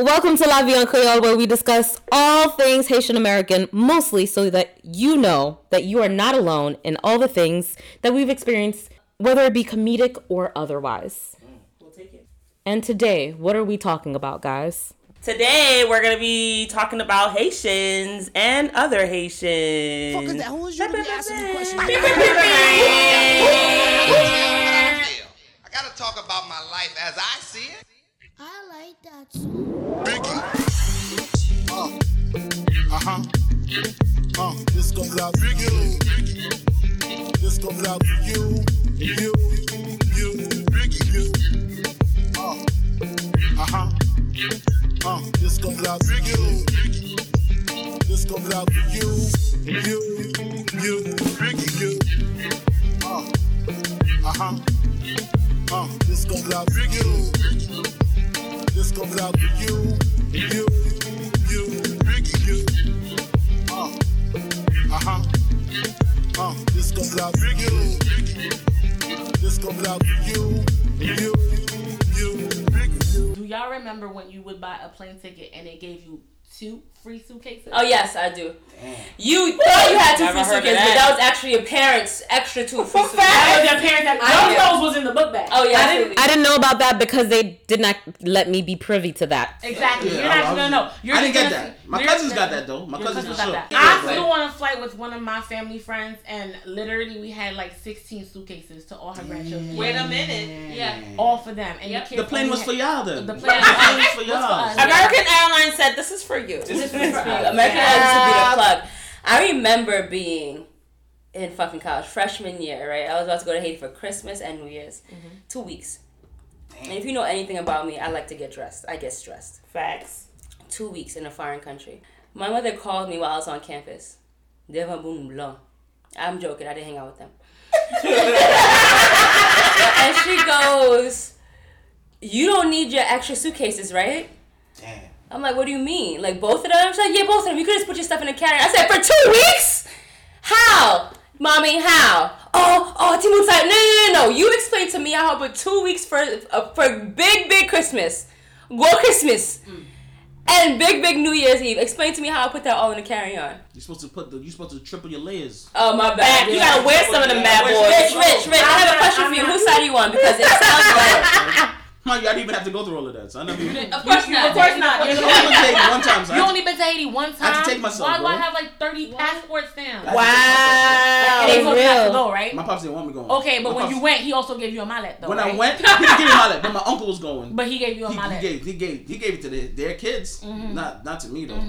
Welcome to La Vie en Kreyol, where we discuss all things Haitian American, mostly so that you know that you are not alone in all the things that we've experienced, whether it be comedic or otherwise. We'll take it. And today, what are we talking about, guys? Today we're gonna be talking about Haitians and other Haitians. Fuck is that? Who is you to be asking me questions? I gotta talk about my life as I see it. Like that too. Uh huh. Uh, this goes out to you. This goes out to you. You, you, you. Uh huh. Uh, this goes out to you. This goes out to you. You, you, you. Uh huh. Uh, this goes out to you. This goes out to you, you, you, you. Uh, uh-huh. Uh, this goes out you. This goes out you, you, you. Do y'all remember when you would buy a plane ticket and they gave you two free suitcases? Oh yes, I do. You thought you had two Never free heard of suitcases, but that. that was actually your parents' extra two free That was suitcases. your parents. That, I those know. those was in the book bag. Oh yeah, I didn't, I didn't know about that because they did not let me be privy to that. Exactly. Yeah, You're not I gonna was- know. You're I didn't get that. My you're- cousins got that, though. My your cousins cousins for got sure. that. I but- flew on a flight with one of my family friends, and literally we had like 16 suitcases to all her grandchildren. Wait a minute. Yeah. All for them. And Yep. the, kids The plane was for y'all then. The The plane plane was for y'all. American Airlines said this is for you. American Airlines used to be the plug. I remember being in fucking college, freshman year, right? I was about to go to Haiti for Christmas and New Year's. Mm-hmm. Two weeks. And if you know anything about me, I like to get dressed. I get stressed. Facts. Two weeks in a foreign country. My mother called me while I was on campus. Devon Boom Blanc. I'm joking. I didn't hang out with them. and she goes, "You don't need your extra suitcases, right?" Damn. I'm like, "What do you mean? Like both of them?" She's like, "Yeah, both of them. You could just put your stuff in a carrier." I said, "For two weeks? How, mommy? How?" Oh, oh, Timon said, "No, no, no, no. You explain to me how for two weeks for uh, for big, big Christmas, go Christmas." And big, big New Year's Eve. Explain to me how I put that all in a carry-on. You're supposed to put the. You're supposed to triple your layers. Oh my bad. You gotta wear some of them bad boys. Rich, Rich, Rich. I have a question for you. Whose side are you want? Because it sounds like Come on, you didn't even have to go through all of that. So I never. Even, of course not. Of course not. I only went to Haiti one time. So You I, only been to Haiti one time. I had to take myself, Why do I have like 30 passport stamps? Wow. Wow. And they For told to real. go, right? my pops didn't want me going. Okay, but My when pops- you went, he also gave you a mallet, though. when right? I went, he didn't give me my but my uncle was going. But he gave you a he, he gave he gave he gave it to their, their kids, Mm-hmm. not not to me though.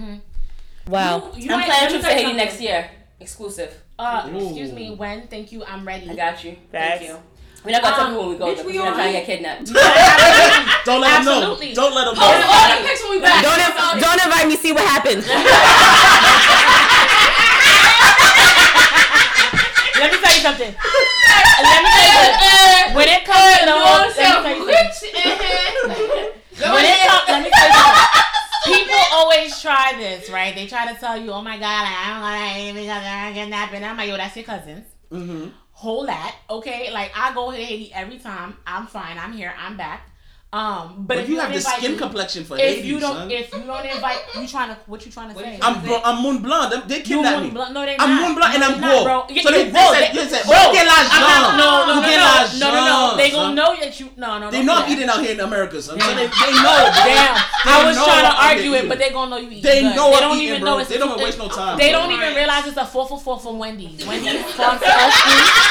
Wow. You- you I'm planning let a trip to Haiti next year. Exclusive. Uh, excuse me, when? Thank you, I'm ready. I got you. Facts. Thank you. We're not gonna tell Um, people when we go. bitch, though, we 'cause we're not trying to already- get kidnapped. Don't let them know. Don't let them Oh, know. all the pics when we back. Don't, inv- don't invite me, see what happens. Let me tell you something. let me tell you something. When it comes to the whole, let me tell you something. When it comes, let me tell you something. People always try this, right? They try to tell you, "Oh my God, I don't want to Haiti because I'm kidnapping." I'm like, "Yo, that's your cousins." Mm-hmm. Hold that, okay? Like I go to Haiti every time. I'm fine. I'm here. I'm back. Um, but, But if you have the skin me- complexion for If Haiti, you don't, son. if you don't invite, you trying to what you trying to say? I'm bro, I'm Moon Blanc. Them- They You kidnapped me. Blanc- no, they I'm not. Moon Blanc and I'm they not, bro. You- So they you- they they, said- they said, oh, get I'm no, no, no, no, no, no, no. They gonna know that you. No, no, no They don't know I'm eating out here in America. So they, they know. Damn, I was trying to argue it, but they gonna know you eat. They know they don't even know They don't waste no time, They don't even realize it's a four for four from Wendy's. Wendy's sponsor us. too.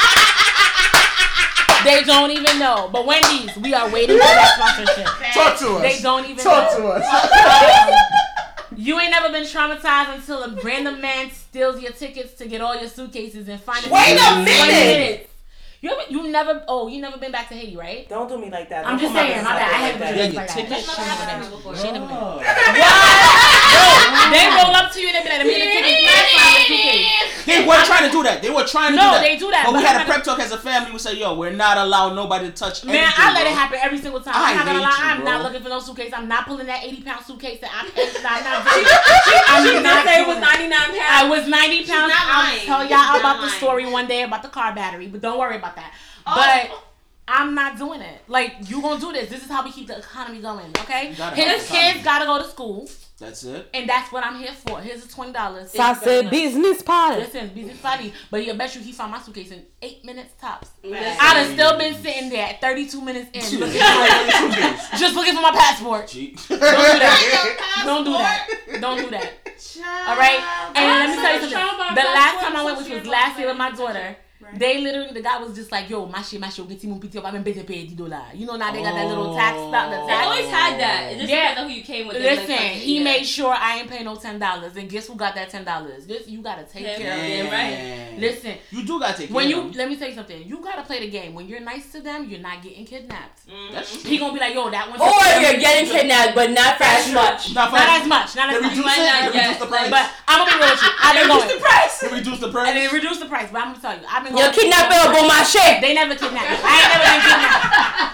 They don't even know. But Wendy's, we are waiting for that sponsorship. Talk to us. They don't even Talk know. to us. You ain't never been traumatized until a random man steals your tickets to get all your suitcases and find it. Wait a minute! You ever, you never oh you never been back to Haiti right? Don't do me like that. I'm Don't just saying, my bad. I out haven't been like Yeah, like your that. tickets. She never been oh. before. She never been. They roll up to you and they be like, "Let me get the tickets." Not find the suitcase. They were trying to do that. They were trying to No, do that. they do that, But we had a prep talk as a family. We said, yo, we're not allowing nobody to touch Man, anything, I let bro. it happen every single time. I I'm not gonna hate lie, you, I'm not looking for no suitcase. I'm not pulling that 80 pound suitcase that I'm, I'm not doing. I'm not say it was 99 pounds. I was 90 pounds. I'll tell y'all about the story one day about the car battery, but don't worry about that. Oh. But I'm not doing it. Like you gonna do this. This is how we keep the economy going. Okay. His kids gotta go to school, That's it. and that's what I'm here for. Here's the twenty dollars. I said business party. Listen, business funny, but you bet you he found my suitcase in eight minutes tops. Listen. I'd have still been sitting there at 32 minutes in, looking for, just looking for my passport. Gee. Don't do that. Don't do that. Don't do that. All right. And let me tell you something. The last time I went, which was last year with my daughter, they literally the guy was just like, "Yo, my shit, my shit, get him PT I've been busy paying the dollar." You know now they got that little tax oh. stop. The They always had that. It just Yeah. depends on who you came with. Listen, like, he yeah. made sure I ain't paying no ten dollars, and guess who got that ten dollars? This you gotta take Yeah, care of yeah, them. right. Listen, You do gotta take care when of you them. let me tell you something, you gotta play the game. When you're nice to them, you're not getting kidnapped. Mm-hmm. That's He gonna be like, "Yo, that one." Or you're getting kidnapped, but not for as much. not Not as much. Not They as much. reduce might it. not They get, reduce the price. But I'm gonna be real with you. I've been Reduce going. the price. They reduce the price. And price. they reduce the price, but I'm gonna tell you, I've been You're going. kidnappable, my shit. They never kidnapped me. I ain't never been kidnapped.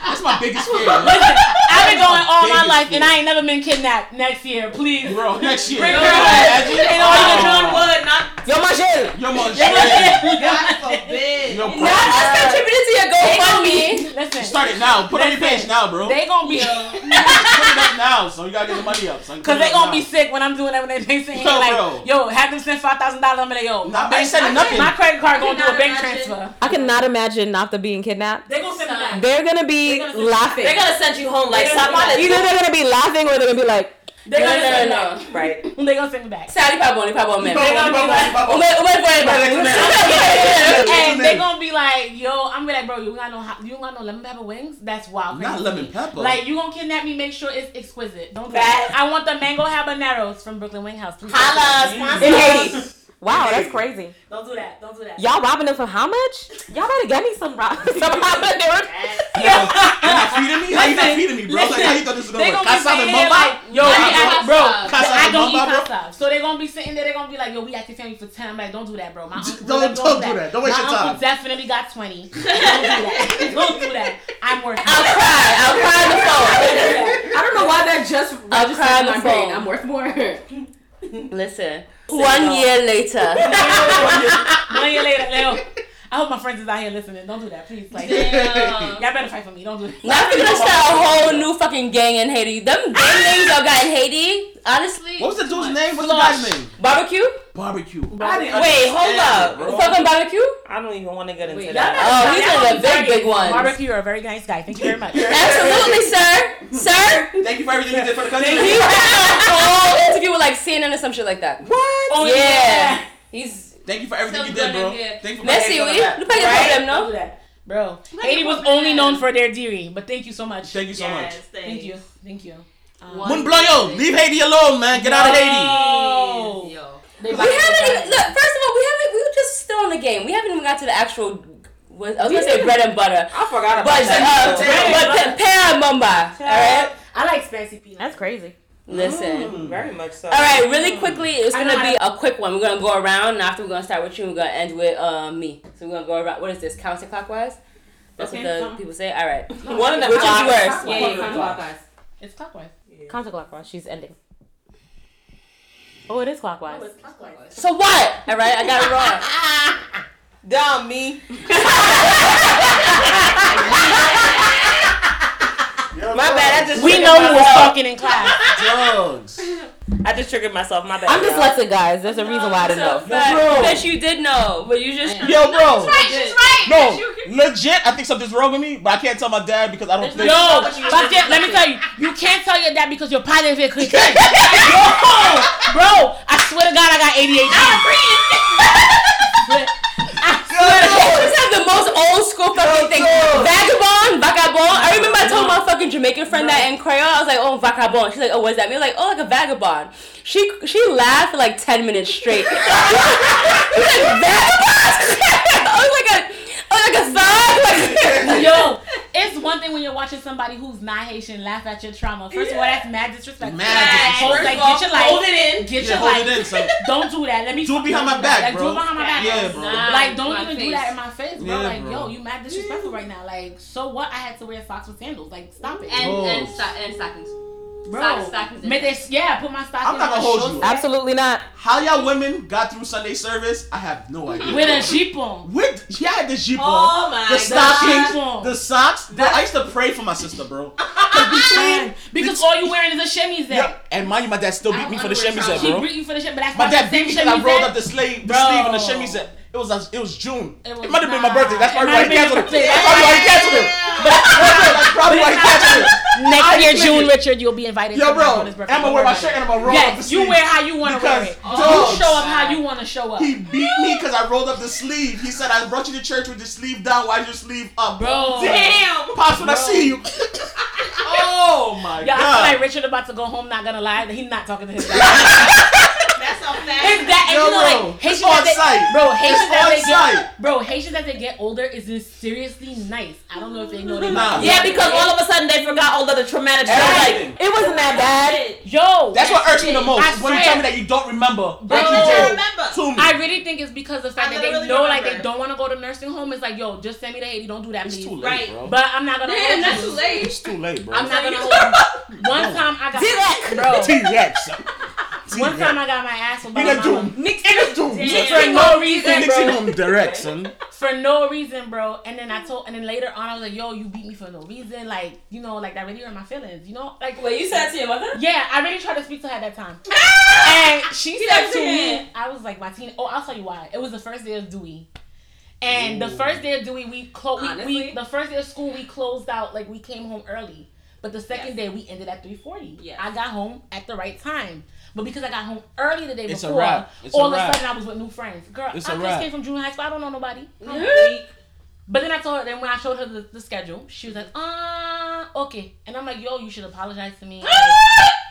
That's my biggest fear. Listen, I've been going all my life, fear. and I ain't never been kidnapped. Next year, please. Bro, next year. Bring Yo, her imagine. And all you can do Oh. wood, not. Yo, Michelle. Yo, man, God shit. Yo, Now let's contribute to your GoFundMe. Listen, Start it now. Put on your Listen. page now, bro. they gonna be. Put it up now, so you gotta get the money up. son. Cause they up gonna now. be sick when I'm doing that when they they saying Yo, like, bro. yo, have them send five thousand dollars. I'm like, yo, Nah, my I ain't sending nothing. My credit card gonna do a bank imagine. transfer. I cannot imagine Naphtah being kidnapped. They gonna send me back. They're gonna be They're gonna laughing. They're gonna send you home like stop on it. Either they're gonna be laughing or they're gonna be like, They No, gonna no, send me no, back. no. Right. They gonna send me back. Sally Paboni, Paboni. Paboni, Paboni, Paboni. Ume, ume for everybody. And they gonna be like, yo, I'm gonna be like, bro, you got no, hot- you don't got no lemon pepper wings? That's wild. Not crazy. lemon pepper. Like you gonna kidnap me? Make sure it's exquisite. Don't do Facts. that. I want the mango habaneros from Brooklyn Wing House. Please. Holla, in sponsor. Haiti. Wow, that's crazy. Don't do that. Don't do that. Y'all robbing them for how much? Y'all better get me some rob some habanero. You're not feeding me? How you not feeding me, bro? Like, how you thought this was They gonna gonna work? be Casa de sitting there Mamba? like, yo, Casa we de bro, Casa I de don't eat Mamba, bro? casa. So they're gonna be sitting there. They're gonna be like, yo, we active family for ten. I'm like, don't do that, bro. My uncle, Don't- don't do that. Don't waste My your uncle time. definitely got twenty. Don't do that. don't do that. I'm worth. I'll cry. I'll cry on the phone. I don't know why that just I'll registered cry in the my brain. phone. I'm worth more. Listen. One year later. One year later, Leo. I hope my friends is out here listening. Don't do that, please. Like, Damn. y'all better fight for me. Don't do that. Now we're gonna start a whole new fucking gang in Haiti. Them gang names y'all got in Haiti, honestly. What was the dude's name? What's the guy's name? Barbecue? Barbecue. Wait, hold up. The fucking barbecue? I don't even want to get into Wait, that. Oh, he's one of the big, big ones. Barbecue, you're a very nice guy. Thank you very much. Absolutely, sir. Sir? Thank you for everything you did for the country. He oh, had a whole interview with like CNN or some shit like that. What? Oh, Yeah. He's. Thank you for everything So you did, bro. and good. Thank you for Merci, everything oui. you. Le pas de Right? problème, Don't no? that. Bro, Haiti was only known for their diri, but thank you so much. Thank you so much. Thank you. Thank you. Um, Mun Bloyo, leave Haiti alone, man. Get out of Haiti. Yo. We haven't even. Look, first of all, we haven't. We were just still in the game. We haven't even got to the actual. what- I was gonna say bread and butter. I forgot about But, uh, that. but pear mumba. Alright? I like spicy peanuts. That's crazy. Listen. Very much so. All right, really quickly, it's gonna know be a quick one. We're gonna go around, and after we're gonna start with you, we're gonna end with uh, me. So we're gonna go around. What is this? Counterclockwise? That's Okay, what the some- people say. All right. One of the Which is worse? Yeah, yeah, yeah. Clockwise. It's clockwise. Counterclockwise. She's ending. Oh, it is clockwise. it's clockwise. So what? All right, I got it wrong. Dumb me. My bad. I just We know who was talking in class. Drugs. I just triggered myself. My bad. I'm y'all. dyslexic, guys. There's a reason why I didn't know. bro. Bitch, you did know, but you just. Yo, bro. right. No, legit. I think something's wrong with me, but I can't tell my dad because I don't think. No, fuck it. Let me tell you, you can't tell your dad because you're positive it could. Yo, bro, I swear to God, I got ADHD. Just have the most old school fucking thing. Vagabond, vagabond. I remember I told my fucking Jamaican friend that in Creole. I was like, oh, vagabond. She's like, oh, what's that mean? I was like, oh, like a vagabond. She she laughed for like 10 minutes straight. She's like, vagabond? I was like a, I was like a thug. Like, Yo, it's one thing when you're watching somebody who's not Haitian laugh at your trauma. First of all, that's mad disrespectful. Mad disrespectful. Hold, like, get your life. Hold it in. Get Yeah, your hold life. it in, son. Don't do that. Let me Do it behind my like, back, Like, bro. do it behind my back. Yeah, bro. Like, don't My even do that in my face, bro. Yeah, like, bro. yo, you mad disrespectful right now. Like, so what? I had to wear socks with sandals. Like, stop it. and, Oh. and, sto- and stockings. Bro, Stock- stockings in make there. this, yeah, put my stockings. I'm not gonna on, hold shorts you. back, Absolutely not. How y'all women got through Sunday service? I have no idea. With a jeep on. With yeah, I had the jeep Oh on, my the stockings, God. the socks. Bro, I used to pray for my sister, bro. 'Cause between, Because all you wearing is a chemise yeah, set. and mind you, my dad still beat me for the chemise set, She bro. beat you for the shit, but that's My why dad beat me because I rolled up the sleeve, the sleeve in the chemise set. It was it was June. It It, might have been my birthday. That's probably why have he been canceled your it. birthday. That's probably why he canceled it. But that's probably why he canceled it. Next year, June, figured- Richard, you'll be invited. Yo, to my bro, daughter's birthday. I'm gonna wear my shirt it. and I'm gonna roll up the Yes, you wear how you want to wear Because, it. dogs, You show up how you want to show up. He beat me because I rolled up the sleeve. He said, I brought you to church with your sleeve down. Why's your sleeve up? Bro. Damn. Pops, when I see you. oh my Yeah, I god. feel like Richard about to go home. Not gonna lie, he's not talking to his dad. That's so fast. His dad, and Yo, you know, bro, like Haitians on as they, site. bro, Haitians It's as on they site. get, bro, Haitians as they get older is just seriously nice. I don't know if they know they. Nah. Yeah, because all of a sudden they forgot all of the traumatic stuff. Like, it wasn't that bad. Yo, That's what irks me the most. I is when you tell me that you don't remember. Bro. what you I did remember. To me. I really think it's because of the fact that they literally know like they don't want to go to nursing home. It's like, yo, just send me to Haiti. Don't do that, it's please. too late, Right. bro. But I'm not gonna Damn, hold that's too late. it's too late, bro. I'm not gonna hold you. One time I got T-Rex. bro. T-Rex. One time I got my ass whooped by In my a doom. mama. Nick in a doom. For no reason, Nixon bro. home direct, son. For no reason, bro. And then I told, and then later on, I was like, "Yo, you beat me for no reason." Like, you know, like that really hurt my feelings. You know, like Wait, you said to your mother? Yeah, I really tried to speak to her at that time. And she You said know to what I'm me. I was like, "My Martina, oh, I'll tell you why. It was the first day of Dewey. And the first day of Dewey, we closed. We, we, Honestly? the first day of school, we closed out like we came home early. But the second day, we ended at three forty. Yes. I got home at the right time. But because I got home early the day It's a before, wrap. It's a all of a sudden I was with new friends. Girl, It's I a just wrap. came from junior high school. I don't know nobody. I'm. But then I told her, then when I showed her the, the schedule, she was like, ah, okay. And I'm like, yo, you should apologize to me.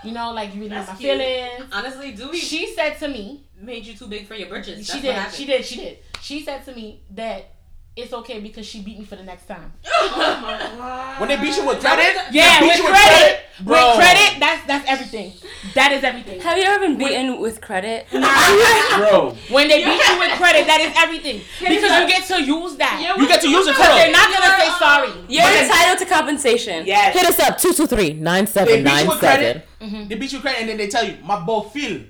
Like, you know, like, you really hurt my That's cute. feelings. Honestly, Dewey She said to me, made you too big for your britches. she did, she did, she did. She said to me that it's okay because she beat me for the next time. When they beat you with credit? Yeah, They beat with you credit. With credit, that's that's everything. That is everything. Have you ever been beaten with credit? Nah, bro. When they beat you with credit, that is everything. Because you get to use that. You get to use it Because they're not gonna say sorry. You're entitled to compensation. Yes. Hit us up 223 They beat you with credit. Mm-hmm. They beat you with credit and then they tell you, my ball feel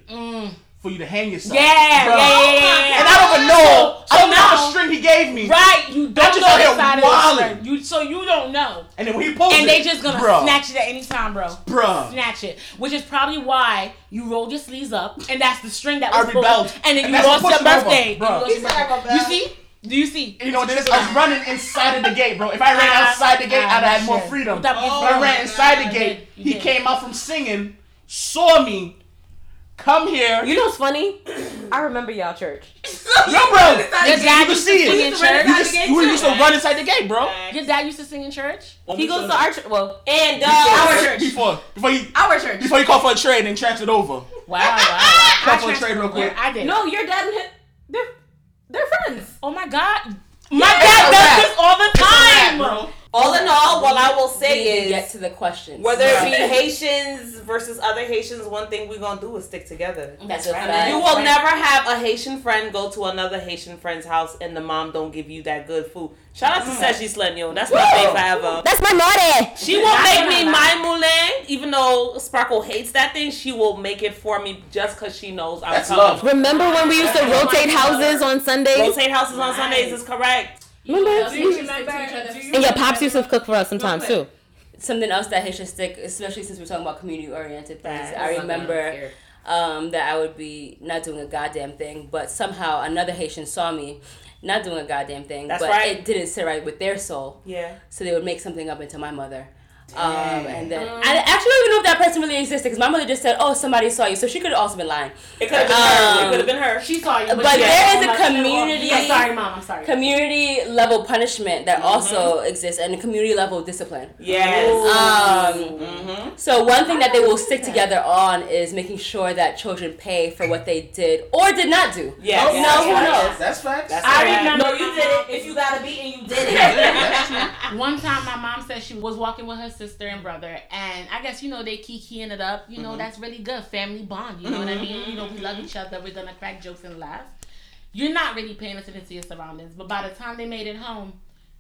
for you to hang yourself. Yeah, yeah, yeah, yeah, yeah. And I don't even know. So I don't know now- the string he gave me. Right, you don't just know out the here side of the string. You so you don't know, And then when he pulls and it, they just gonna bruh, snatch it at any time, bro. Bruh. Snatch it, which is probably why you rolled your sleeves up, and that's the string that I was pulled, rebelled. and then And you that's lost your pushed him over, birthday. bro. You lost your birthday. You see? Do you see? You know what it is? I was running inside of the gate, bro. If I ran Ah, outside the gate, ah, I'd have had more freedom. That But I ran inside the gate. He came out from singing, saw me, come here. You know what's funny? I remember y'all church. no, bro. Your You dad can used to sing it. in You church. just- You used to run inside the gate, bro. Your dad used to sing in church. He goes to our church. Well, And uh, our church. Before, before he, Our church. before he called for a trade and transferred over. Wow, wow. wow. I for a trade real quick. I did. No, your dad and him, they're they're friends. Oh my god. My it's dad a does this all the It's a wrap, time. bro. All in all, what I will say need is, get to the questions. whether it be Haitians versus other Haitians, one thing we're gonna do is stick together. That's a right. fact. You will never have a Haitian friend go to another Haitian friend's house and the mom don't give you that good food. Shout out to mm. Seshi Slenyo. That's my thing forever. That's my naughty. She will Not make me mais moulen, even though Sparkle hates that thing. She will make it for me just because she knows I'm That's coming. love. Remember when we used to rotate houses on Sundays? Rotate houses on Sundays is correct. Remember? Do you remember? Do you And your pops used to cook for us sometimes too. Something else that Haitian stick, especially since we're talking about community oriented things. Facts. I remember um, that I would be not doing a goddamn thing, but somehow another Haitian saw me not doing a goddamn thing, That's but right. it didn't sit right with their soul. Yeah. So they would make something up into my mother. Um, and then I actually don't even know if that person really existed because my mother just said, "Oh, somebody saw you," so she could have also been lying. It could have been her. It Um, could have been her. She saw you, but, But she there had is so a community- I'm sorry, mom. I'm sorry. Community level punishment that also exists, and a community level discipline. Yes. Um, mm-hmm. So one thing that they will stick together on is making sure that children pay for what they did or did not do. Yes. Oh, No, who yes. knows? That's facts. That's I correct. remember. No, you did it. If you got a beat and you did it. One time, my mom said she was walking with her sister and brother, and I guess you know they kikiing it up. You know Mm-hmm. that's really good, family bond. You know what I mean? You know we love each other. We're gonna crack jokes and laugh. You're not really paying attention to your surroundings, but by the time they made it home,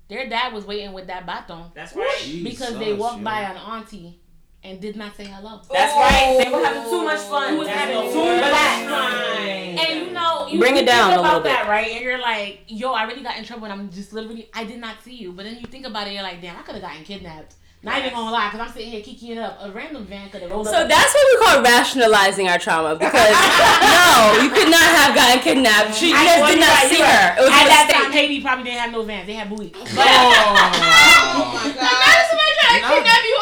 their dad was waiting with that baton That's right. because they walked yo. by an auntie. and did not say hello. That's right. They were having too much fun. Who was That's having the too worst much time. And you know, you Bring it down think a about little bit. that, right? And you're like, yo, I really got in trouble, and I'm just literally, I did not see you. But then you think about it, you're like, damn, I could have gotten kidnapped. Not even gonna lie, because I'm sitting here kikiing it up. A random van could have rolled So up. that's what we call rationalizing our trauma because no, you could not have gotten kidnapped. She I- just well, did not right, see her. right. It was At that mistake. time, Haiti probably didn't have no vans. They had buoys. But Oh. oh imagine somebody trying to kidnap you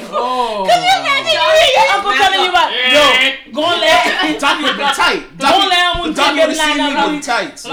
on a fucking boat. Oh. Could you imagine you hear your uncle telling you about, yo, go and let Donkey would be tight. Don't let him the donkey would have line seen up, me bro. with tights.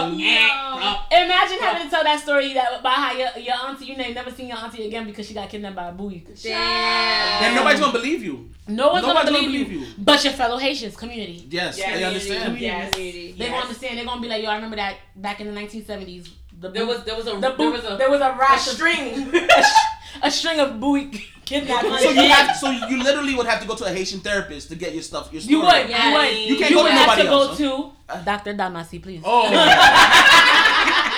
Imagine having to tell that story that about how your, your auntie, you know, never seen your auntie again because she got kidnapped by a buoy. Then nobody's gonna believe you. No one's Nobody's gonna gonna believe, believe you. you. But your fellow Haitians, community. Yes, Yes. they understand. Yes. They Yes. gonna understand. They're gonna be like, yo, I remember that back in the 1970s. The There was there was a the there was a, there was a a rash of string. a, sh- a string of buoy kidnapping. So you have, so you literally would have to go to a Haitian therapist to get your stuff, your story. You would, Yeah. you would. You can't You go would to have nobody to go huh? to Dr. Damasi, please. Oh.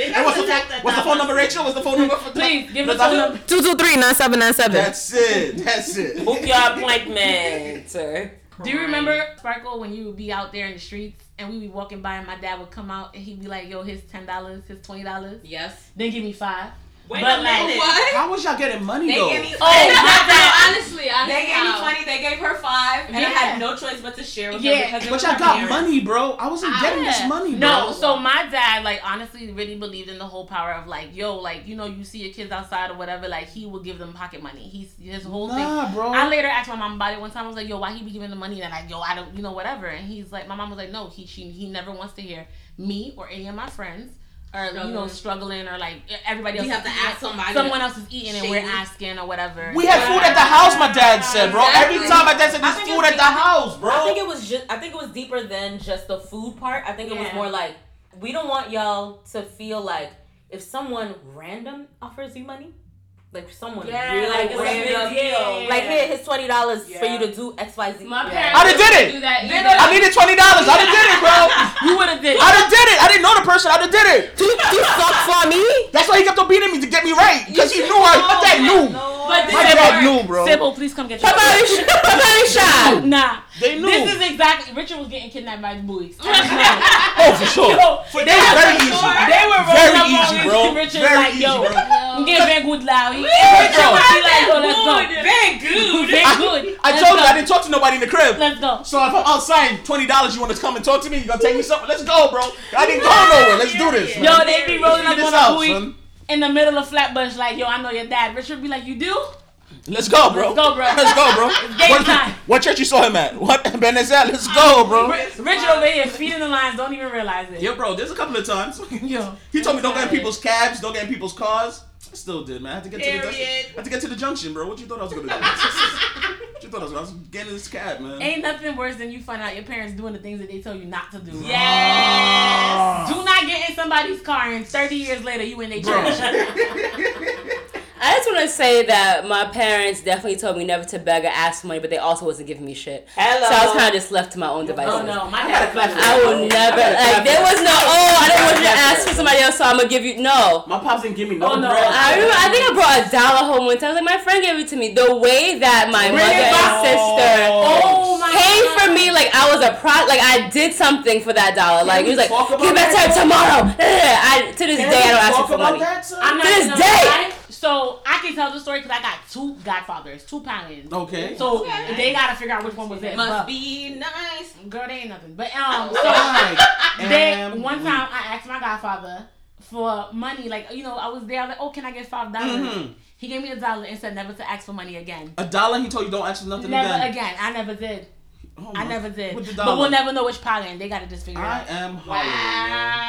And what's the, phone, what's the phone number. Rachel? What's the phone number for Please give the us phone number. 223 9797. That's it. That's it. Book your appointment, sir. Do you remember Sparkle when you would be out there in the streets and we'd be walking by and my dad would come out and he'd be like, "Yo, his ten dollars, his twenty dollars, Yes. then give me five. Wait But a like- minute. How was y'all getting money They though? gave me. Oh, my bad. honestly, honestly, they gave me twenty. They gave her five, and I had no choice but to share with Yeah. her because it but y'all got parents. money, bro. I wasn't getting this money, bro. No, so my dad, like, honestly, really believed in the whole power of like, yo, like, you know, you see your kids outside or whatever, like, he will give them pocket money. He's his whole thing. Nah, bro. I later asked my mom about it one time. I was like, yo, why he be giving the money? And like, yo, I don't, you know, whatever. And he's like, my mom was like, no, he she he never wants to hear me or any of my friends. Or you know, Struggling. struggling, or like everybody else. We have to ask somebody Someone else is eating, and we're asking or whatever. we had food at the house, my dad said, bro. Every time my dad said, I there's think food at the house, bro. I think it was just. I think it was deeper than just the food part. I think it was more like we don't want y'all to feel like if someone random offers you money, like someone Yeah, really like it's a big random, deal. like here, here's twenty dollars for you to do X Y Z. My Yeah. parents I done did it. do that either. I needed twenty dollars. I done did it, bro. you would have did. I done did it. I didn't know the person. I done did it. You, you suck for me? That's why he kept on beating me to get me right. Because he knew I. My dad knew. But My this dad knew, bro. Sybil, please come get your. They knew. Nah, They knew. this is exactly. Richard was getting kidnapped by the boys. Oh, oh, for sure. Yo, For they were very easy. They were Very up easy, bro. Richard Very like, easy, yo, bro. I'm getting Van Good loud. He, Bro. Richard was like, yo, let's go. Very good. Van I, Good. I Let's told go. you I didn't talk to nobody in the crib. Let's go. So if I'm outside, twenty dollars, you want to come and talk to me? You gonna take me something? Let's go, bro. I didn't go nowhere. Let's do this. Yo, they be rolling up Figure on this a out, buoy son. In the middle of Flatbush like, yo, I know your dad. Richard be like, you do? Let's go, bro. Let's go, bro. Let's go, bro. game what, time. what church you saw him at? What Benezet? Let's go, bro. Richard over here feeding the lines. don't even realize it. Yo, bro. There's a couple of times. Yo. He told me don't get in people's cabs, don't get in people's cars. I still did, man. I had to get to the Period. I had to get to the junction, bro. What you thought I was gonna do? what you thought I was gonna? I was getting in this cab, man. Ain't nothing worse than you find out your parents doing the things that they tell you not to do. Yes. Do not get in somebody's car and 30 years later you in their Bro. church. I just want to say that my parents definitely told me never to beg or ask for money, but they also wasn't giving me shit. Hello. So I was kind of just left to my own oh, devices. Oh no, my I got a dad. class. I will oh. never like there was no oh I didn't want you to ask for somebody else so I'm gonna give you no. My pops didn't give me no Oh, no. bread. I remember I think I brought a dollar home one time. Like my friend gave it to me. The way that my Bring mother it and sister Oh my came God. for me like I was a pro like I did something for that dollar. Like we he was like talk about give back to her tomorrow. I to this Can day I don't ask for money. that. I'm not To this gonna day. Lie. So I can tell the story because I got two godfathers, two parents. Okay. So they gotta figure out which one was it. Must But- be nice. Girl, they ain't nothing. But um, so I they one time I asked my godfather for money. Like you know, I was there. I was like, oh, can I get five dollars? Mhm. He gave me a dollar and said never to ask for money again. A dollar. He told you don't ask for nothing Never again. again. I never did. Oh, I never did. But we'll never know which pocket. They gotta just figure it I out. I am hollering.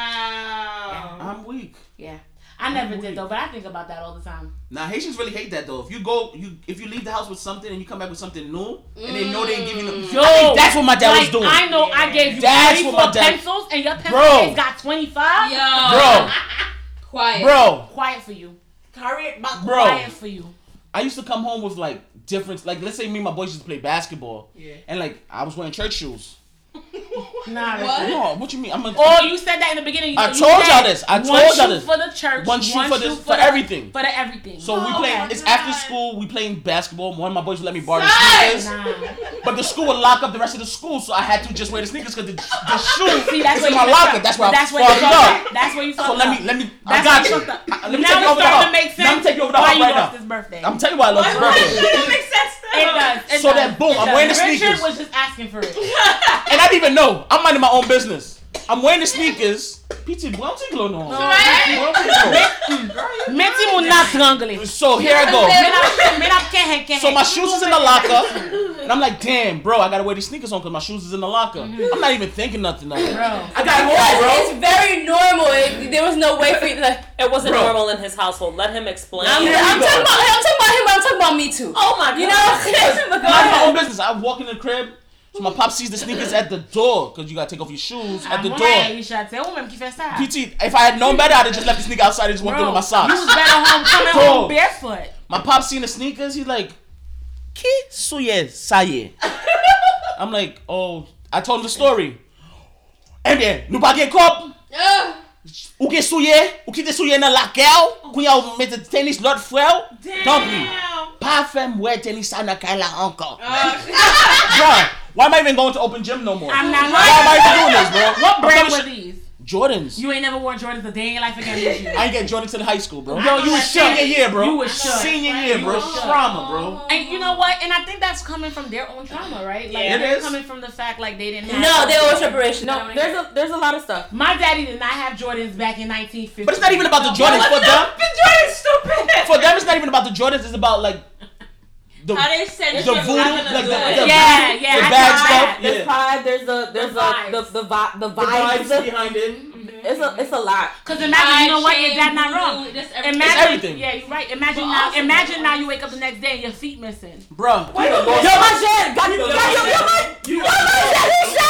Wow. yo. I'm weak. Yeah. I never did though, but I think about that all the time. Now Haitians really hate that though. If you go, you if you leave the house with something and you come back with something new, and they know they ain't giving you. Yo, mm. I think that's what my dad like, was doing. I know I gave you That's three, what my dad- pencils, and your pencil Bro. case got twenty five. Yo. Bro, Quiet. bro, Quiet for you. Hurry it bro. Quiet for you. I used to come home with like different, like let's say me and my boys used to play basketball, Yeah. and like I was wearing church shoes. Nah, What? No, what you mean? I'm a. Oh, you said that in the beginning. You, I told y'all this. I told y'all shoe this. for the church. One shoe for this- for the- everything. For the everything. So we Oh, play. okay. It's after school. We playing basketball. One of my boys would let me borrow the sneakers, Nah. but the school would lock up the rest of the school, so I had to just wear the sneakers because the, the shoe See, that's is where in you my fucked locker. up. That's where That's I where you fucked fucked up. up. That's where you saw So fucked let me let me. I got you. you fucked up. I- Let me now take you it's over the starting hub. to make Now I'm sense taking you over the why hub you right lost now. his birthday. I'm telling you why I love his birthday. That. It does. It So does. then, boom, It I'm does. wearing the sneakers. Richard was just asking for it. And I didn't even know. I'm minding my own business. I'm wearing the sneakers. PT, buon tiglo no. Buon tiglo. Mettez-moi triangle. So here I go. Menap kehen kehen. So my shoes is in the locker, and I'm like, damn, bro, I gotta wear these sneakers on because my shoes is in the locker. Mm-hmm. I'm not even thinking nothing of it. Bro. I got home, bro. It's very normal. It, there was no way for you to like. It wasn't Bro. normal in his household. Let him explain. I'm, I'm talking about him. I'm talking about him, but I'm talking about me too. oh my god. You know? But go Mind my own business. I walk in the crib, so my pop sees the sneakers at the door because you gotta take off your shoes at the Ouais, door. Richard, c'est vous même qui fait ça. PT, if I had known better, I'd have just left the sneaker outside and just walked in with my socks. You was better home coming Bro. home barefoot. My pop seen the sneakers, he's like, Ki suye saye. I'm like, oh, I told him the story. Eh bien, nou pa gen kop, ou gen souye, ou ki te souye nan lakel, kou ya ou mette tenis lot frel, tant pis. Pa fem we tenis sa nan kay la ankon. Bruh, why am I even going to open gym no more? I'm not Why am I even doing this, bro? What brand were these? Jordans. You ain't never worn Jordans a day in your life again, did you? I ain't get Jordans in high school, bro. Yo, you was senior shook. year, bro. You was shook. Senior year, bro. was shook. Trauma, bro. And you know what? And I think that's coming from their own trauma, right? Like Yeah, it they're is. coming from the fact like they didn't have No, they were separation. No, there's a there's a lot of stuff. My daddy did not have Jordans back in 1950. But it's not even about the Jordans for them. The Jordan's stupid. For them, it's not even about the Jordans. It's about like the How they send the shit voodoo, like the, the the, day. Yeah, yeah, the I bad tried. stuff. There's Yeah. pride. There's a there's The a vibes. the the vi- the The vibes. vibes behind it. Mm-hmm. It's a it's a lot. Cause imagine, you know what? Is that not wrong? That's Imagine, It's everything. Yeah, you're right. Imagine But now. Imagine now you wake up the next day and your feet missing. Bruh. Yo, my shit. Got you. Got you. Yo, my. Yo, my shit.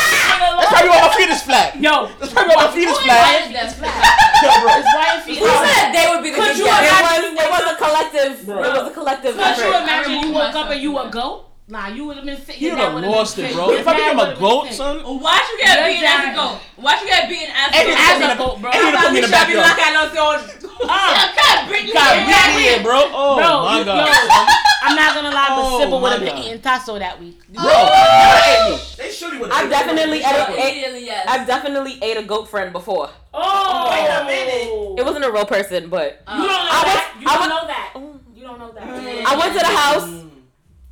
That's probably why my feet is flat. Yo, That's probably why my feet is flat. That's flat. Yo, bro. it's why your feet. Who said they would be the Could good you guy? It was it was a collective. It was a collective you imagine you removed woke up and you from a goat? Nah, you would have been sick. You Your dad done would've lost it, bro. If I dad become a would've been goat, sick. son, Why you get beaten as a goat? Why you get beaten as a goat? you put me in As a goat, bro. and you put me in the backyard. Ah, God, Britney. God, beat me in, bro. Oh Bro, my god. yo, I'm not gonna lie, but Oh, Sybil would have my been God. eating tasso that week. Bro, you ate me. They surely would. I've definitely ate, ate, yes. I've definitely ate a goat friend before. Oh, Wait a minute. It wasn't a real person, but You don't know I that. was- You I don't was- know that. You don't know that. I went to the house.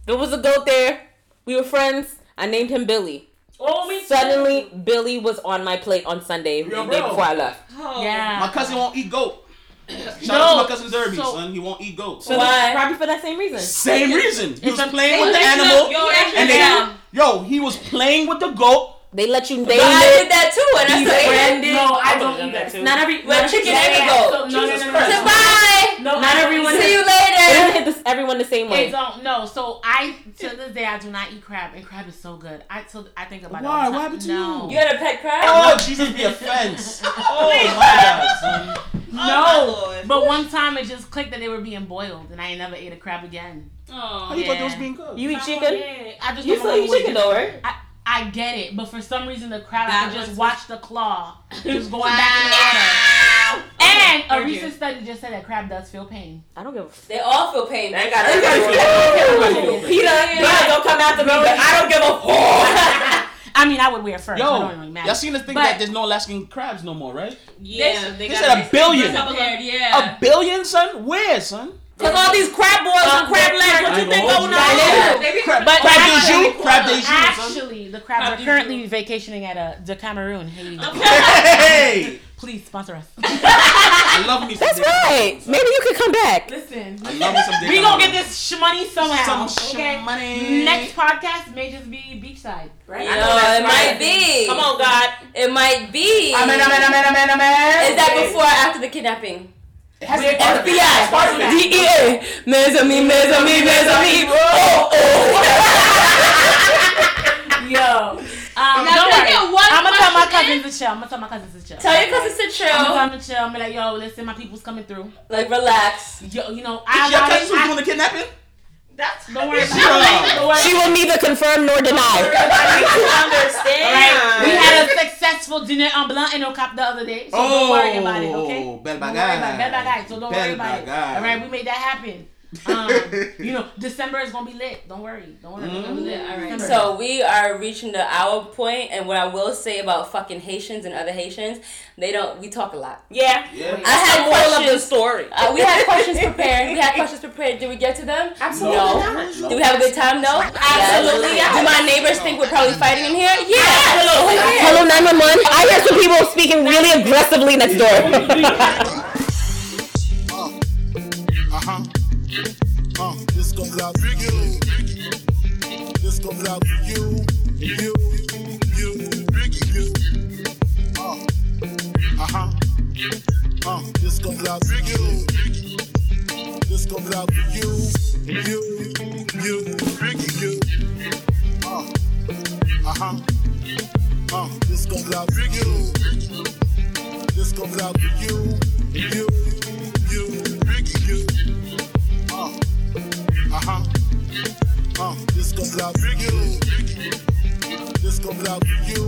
There was a goat there. We were friends. I named him Billy. Oh, me too. Suddenly, Billy was on my plate on Sunday, Yo, the day before I left. Oh. Yeah. My cousin won't eat goat. Shout No, out to my cousin Derby, so- son. He won't eat goat. Why? Probably for that same reason. Same reason. He was a- playing with the let you animal, Yo, and they, yo, he was playing with the goat. They let you name But I it. did that too, and I the Befriended. No, I would've don't eat that too. Not every. Well, not chicken every- and goat. So, no, no, Jesus no, no, Christ. no. Bye. No, Not I- everyone See you later. It doesn't later. hit this, everyone the same It way. don't no. So I to this day I do not eat crab, and crab is so good. I till I think about it. Why? all the time. What happened to no. you? You had a pet crab? Oh, Jesus be offense. Oh, oh my God, No, oh, Lord. but one time it just clicked that they were being boiled, and I never ate a crab again. Oh. How you thought they was Yeah. being cooked? You eat Oh, chicken? yeah. I just You still eat chicken though, right? I, I get it, but for some reason the crab I That could just was- watch the claw just going back in the water. And a Heard you. recent study just said that crab does feel pain. I don't give a f- They all feel pain. They gotta- They Peter, Peter, don't come after me, but I don't give a fuck. I mean, I would wear fur. so it Yo, don't really matter. y'all seen the thing But- that there's no Alaskan crabs no more, right? Yeah, they They got said a billion. Prepared, yeah. A billion, son? Where, son? Cause all these crab boys and crab legs, what you think going on? Crab, But crab actually- de jus? Crab de jus, son? Actually, the crabs Crab are du currently vacationing at a the Cameroon, Haiti. Hey! Please sponsor us. I love me some That's dick. right. Maybe you could come back. Listen, I love me some we gonna get this shmoney somehow. Some okay? shmoney. Next podcast may just be beachside, right? You I know, know it might be. Come on, God. It might be. Amen, amen, amen, amen, amen. Is that before or after the kidnapping? Has We're- FBI. Part. DEA. Mes amis, mes amis, mes amis. Oh, oh. Yo. Um, Now, don't worry. one I'm gonna tell my cousins to chill. I'm gonna tell my cousins to chill. Tell your cousins to I'm gonna chill. tell them to chill. I'm be like, yo, listen, my people's coming through. Like, relax. Yo, you know, I Your cousins it. was I- doing the kidnapping? That's Don't worry Sure. about it. Don't worry. She will neither confirm nor deny. Everybody needs to All understand. right. We Yeah. dîner en blanc and no cop the other day. So don't worry about it, okay? Oh, belle Don't worry about bagay. it. Bagay. So don't worry Belle about it. All right, we made that happen. Um, you know, December is gonna be lit. Don't worry. Don't worry. It's gonna lit. All right. So we are reaching the hour point, and what I will say about fucking Haitians and other Haitians, they don't. We talk a lot. Yeah. Yeah. I had Moral of the questions. story. Uh, we had questions prepared. We had questions prepared. Did we get to them? Absolutely No. not. Do we have a good time? No. Absolutely Yes. not. Do my neighbors think we're probably fighting in here? Yeah. Hello. Hello 911. I hear some people speaking really aggressively next door. out for you. This goes out for you. You, you, you. Uh, uh-huh. Uh, this goes out for you. This goes out for you. You, you, you. Uh, uh-huh. Uh, this goes out for you. This goes out for. You, Goes out for you. This goes out for you.